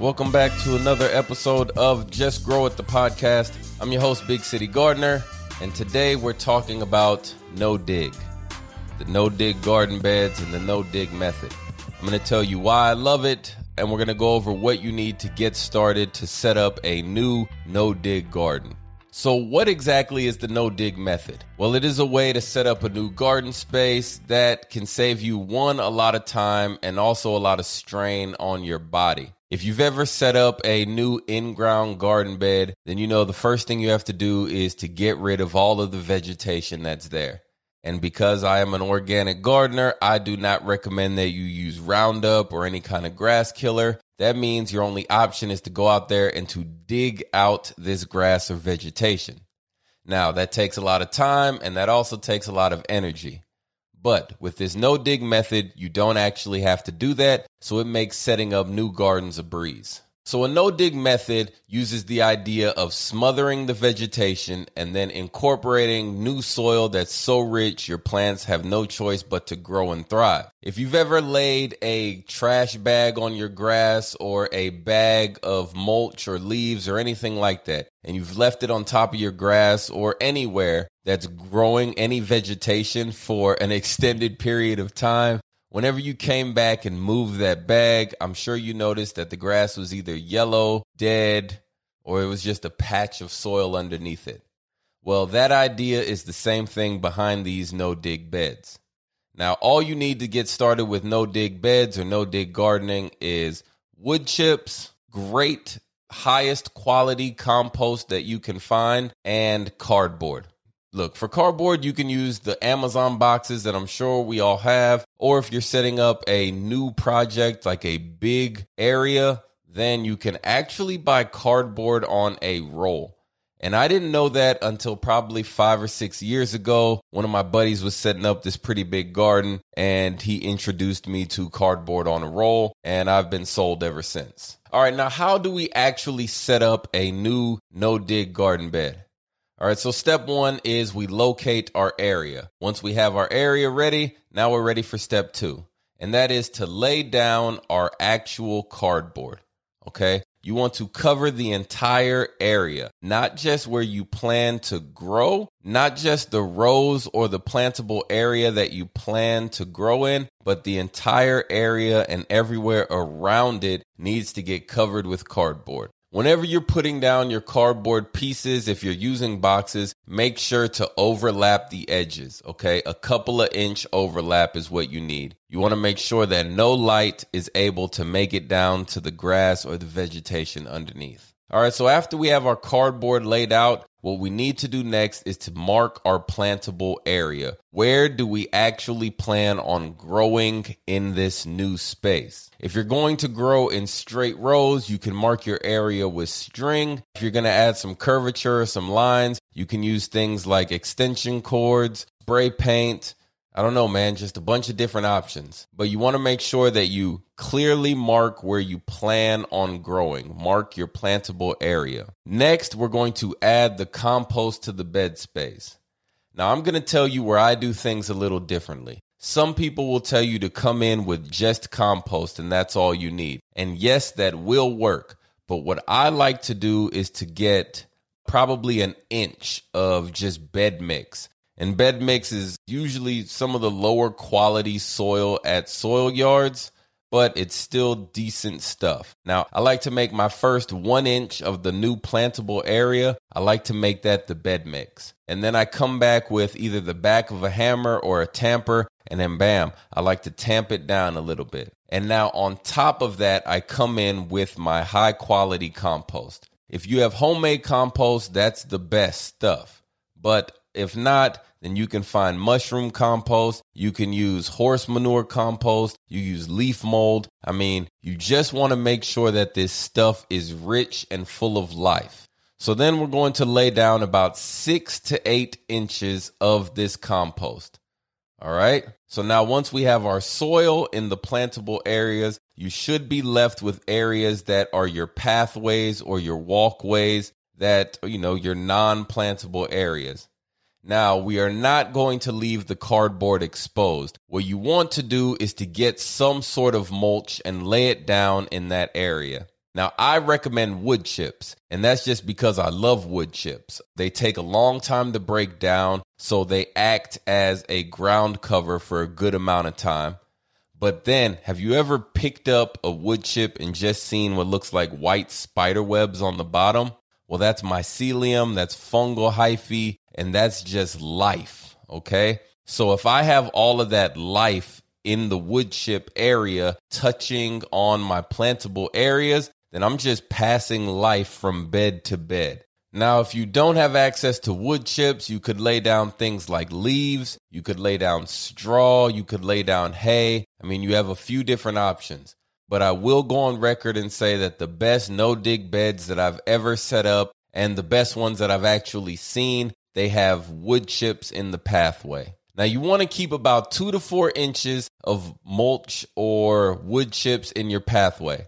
Welcome back to another episode of Just Grow It, the podcast. I'm your host, Big City Gardener, and today we're talking about no dig, the no dig garden beds and the no dig method. I'm going to tell you why I love it, and we're going to go over what you need to get started to set up a new no dig garden. So, what exactly is the no dig method? Well, it is a way to set up a new garden space that can save you one, a lot of time and also a lot of strain on your body. If you've ever set up a new in ground garden bed, then you know the first thing you have to do is to get rid of all of the vegetation that's there. And because I am an organic gardener, I do not recommend that you use Roundup or any kind of grass killer. That means your only option is to go out there and to dig out this grass or vegetation. Now, that takes a lot of time and that also takes a lot of energy. But with this no dig method, you don't actually have to do that, so it makes setting up new gardens a breeze. So, a no dig method uses the idea of smothering the vegetation and then incorporating new soil that's so rich your plants have no choice but to grow and thrive. If you've ever laid a trash bag on your grass or a bag of mulch or leaves or anything like that, and you've left it on top of your grass or anywhere that's growing any vegetation for an extended period of time, Whenever you came back and moved that bag, I'm sure you noticed that the grass was either yellow, dead, or it was just a patch of soil underneath it. Well, that idea is the same thing behind these no dig beds. Now, all you need to get started with no dig beds or no dig gardening is wood chips, great highest quality compost that you can find, and cardboard. Look, for cardboard, you can use the Amazon boxes that I'm sure we all have. Or if you're setting up a new project, like a big area, then you can actually buy cardboard on a roll. And I didn't know that until probably five or six years ago. One of my buddies was setting up this pretty big garden and he introduced me to cardboard on a roll, and I've been sold ever since. All right, now how do we actually set up a new no dig garden bed? All right, so step one is we locate our area. Once we have our area ready, now we're ready for step two, and that is to lay down our actual cardboard. Okay, you want to cover the entire area, not just where you plan to grow, not just the rows or the plantable area that you plan to grow in, but the entire area and everywhere around it needs to get covered with cardboard. Whenever you're putting down your cardboard pieces, if you're using boxes, make sure to overlap the edges, okay? A couple of inch overlap is what you need. You want to make sure that no light is able to make it down to the grass or the vegetation underneath. All right, so after we have our cardboard laid out, what we need to do next is to mark our plantable area. Where do we actually plan on growing in this new space? If you're going to grow in straight rows, you can mark your area with string. If you're going to add some curvature, some lines, you can use things like extension cords, spray paint, I don't know, man, just a bunch of different options. But you want to make sure that you clearly mark where you plan on growing. Mark your plantable area. Next, we're going to add the compost to the bed space. Now, I'm going to tell you where I do things a little differently. Some people will tell you to come in with just compost and that's all you need. And yes, that will work. But what I like to do is to get probably an inch of just bed mix. And bed mix is usually some of the lower quality soil at soil yards, but it's still decent stuff. Now, I like to make my first one inch of the new plantable area. I like to make that the bed mix. And then I come back with either the back of a hammer or a tamper, and then bam, I like to tamp it down a little bit. And now on top of that, I come in with my high quality compost. If you have homemade compost, that's the best stuff. But if not, then you can find mushroom compost. You can use horse manure compost. You use leaf mold. I mean, you just want to make sure that this stuff is rich and full of life. So then we're going to lay down about six to eight inches of this compost. All right. So now once we have our soil in the plantable areas, you should be left with areas that are your pathways or your walkways that, you know, your non plantable areas. Now, we are not going to leave the cardboard exposed. What you want to do is to get some sort of mulch and lay it down in that area. Now, I recommend wood chips, and that's just because I love wood chips. They take a long time to break down, so they act as a ground cover for a good amount of time. But then, have you ever picked up a wood chip and just seen what looks like white spider webs on the bottom? Well, that's mycelium, that's fungal hyphae, and that's just life, okay? So if I have all of that life in the wood chip area touching on my plantable areas, then I'm just passing life from bed to bed. Now, if you don't have access to wood chips, you could lay down things like leaves, you could lay down straw, you could lay down hay. I mean, you have a few different options. But I will go on record and say that the best no dig beds that I've ever set up and the best ones that I've actually seen, they have wood chips in the pathway. Now, you want to keep about two to four inches of mulch or wood chips in your pathway.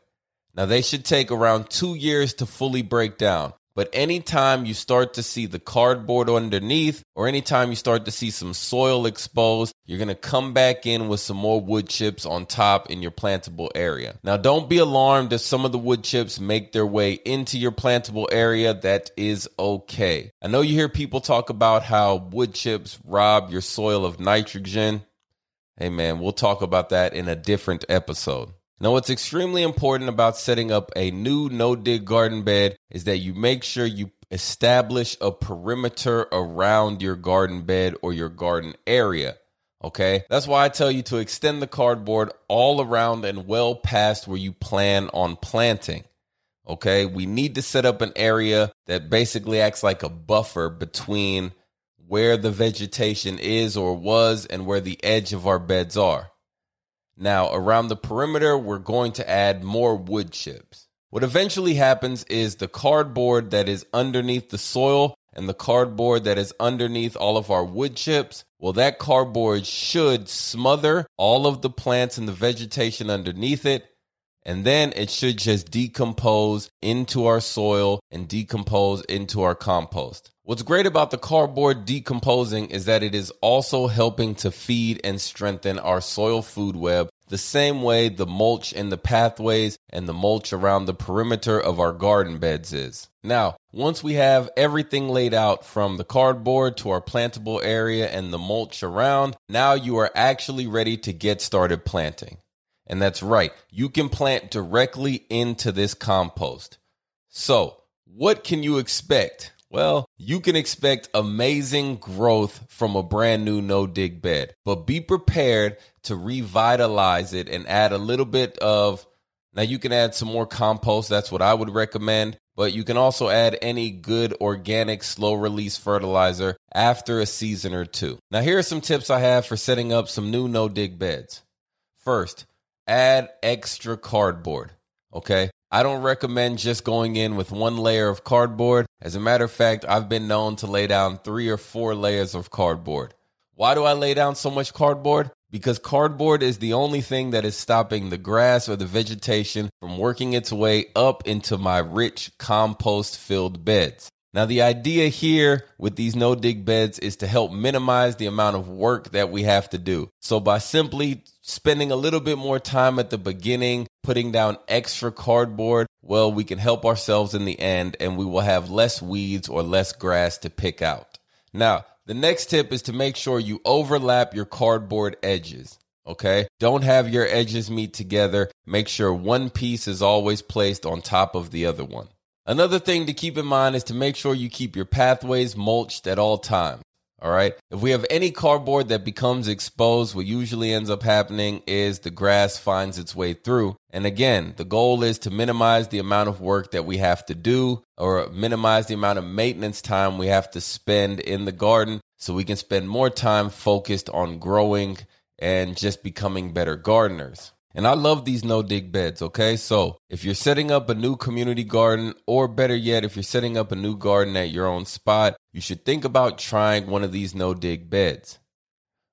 Now, they should take around two years to fully break down. But anytime you start to see the cardboard underneath, or anytime you start to see some soil exposed, you're to come back in with some more wood chips on top in your plantable area. Now, don't be alarmed if some of the wood chips make their way into your plantable area. That is okay. I know you hear people talk about how wood chips rob your soil of nitrogen. Hey, man, we'll talk about that in a different episode. Now, what's extremely important about setting up a new no dig garden bed is that you make sure you establish a perimeter around your garden bed or your garden area. Okay. That's why I tell you to extend the cardboard all around and well past where you plan on planting. Okay. We need to set up an area that basically acts like a buffer between where the vegetation is or was and where the edge of our beds are. Now, around the perimeter, we're going to add more wood chips. What eventually happens is the cardboard that is underneath the soil and the cardboard that is underneath all of our wood chips, well, that cardboard should smother all of the plants and the vegetation underneath it. And then it should just decompose into our soil and decompose into our compost. What's great about the cardboard decomposing is that it is also helping to feed and strengthen our soil food web the same way the mulch in the pathways and the mulch around the perimeter of our garden beds is. Now, once we have everything laid out from the cardboard to our plantable area and the mulch around, now you are actually ready to get started planting. And that's right, you can plant directly into this compost. So, what can you expect? Well, you can expect amazing growth from a brand new no dig bed, but be prepared to revitalize it and add a little bit of. Now, you can add some more compost. That's what I would recommend. But you can also add any good organic slow release fertilizer after a season or two. Now, here are some tips I have for setting up some new no dig beds. First, add extra cardboard. Okay. I don't recommend just going in with one layer of cardboard. As a matter of fact, I've been known to lay down three or four layers of cardboard. Why do I lay down so much cardboard? Because cardboard is the only thing that is stopping the grass or the vegetation from working its way up into my rich compost filled beds. Now, the idea here with these no dig beds is to help minimize the amount of work that we have to do. So, by simply spending a little bit more time at the beginning, putting down extra cardboard, well, we can help ourselves in the end and we will have less weeds or less grass to pick out. Now, the next tip is to make sure you overlap your cardboard edges. Okay. Don't have your edges meet together. Make sure one piece is always placed on top of the other one. Another thing to keep in mind is to make sure you keep your pathways mulched at all times. All right. If we have any cardboard that becomes exposed, what usually ends up happening is the grass finds its way through. And again, the goal is to minimize the amount of work that we have to do or minimize the amount of maintenance time we have to spend in the garden so we can spend more time focused on growing and just becoming better gardeners. And I love these no dig beds, okay? So if you're setting up a new community garden, or better yet, if you're setting up a new garden at your own spot, you should think about trying one of these no dig beds.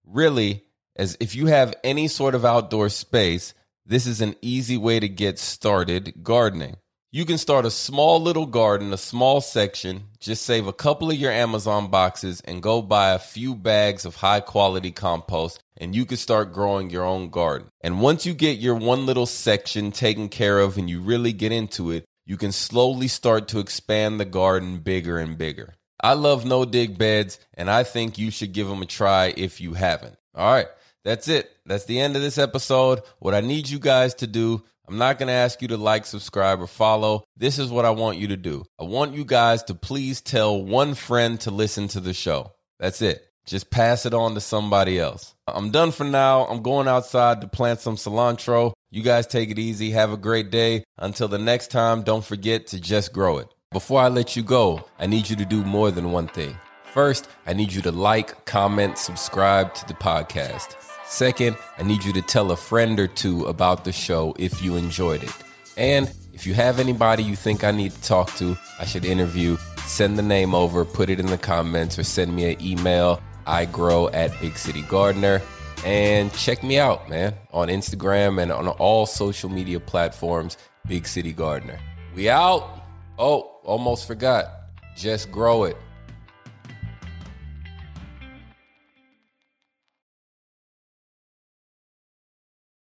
Really, as if you have any sort of outdoor space, this is an easy way to get started gardening. You can start a small little garden, a small section, just save a couple of your Amazon boxes and go buy a few bags of high quality compost and you can start growing your own garden. And once you get your one little section taken care of and you really get into it, you can slowly start to expand the garden bigger and bigger. I love no dig beds, and I think you should give them a try if you haven't. All right, that's it. That's the end of this episode. What I need you guys to do, I'm not going to ask you to like, subscribe, or follow. This is what I want you to do. I want you guys to please tell one friend to listen to the show. That's it. Just pass it on to somebody else. I'm done for now. I'm going outside to plant some cilantro. You guys take it easy. Have a great day. Until the next time, don't forget to just grow it. Before I let you go, I need you to do more than one thing. First, I need you to like, comment, subscribe to the podcast. Second, I need you to tell a friend or two about the show if you enjoyed it. And if you have anybody you think I need to talk to, I should interview, send the name over, put it in the comments, or send me an email. I grow at Big City Gardener. And check me out, man, on Instagram and on all social media platforms, Big City Gardener. We out. Oh, almost forgot. Just grow it.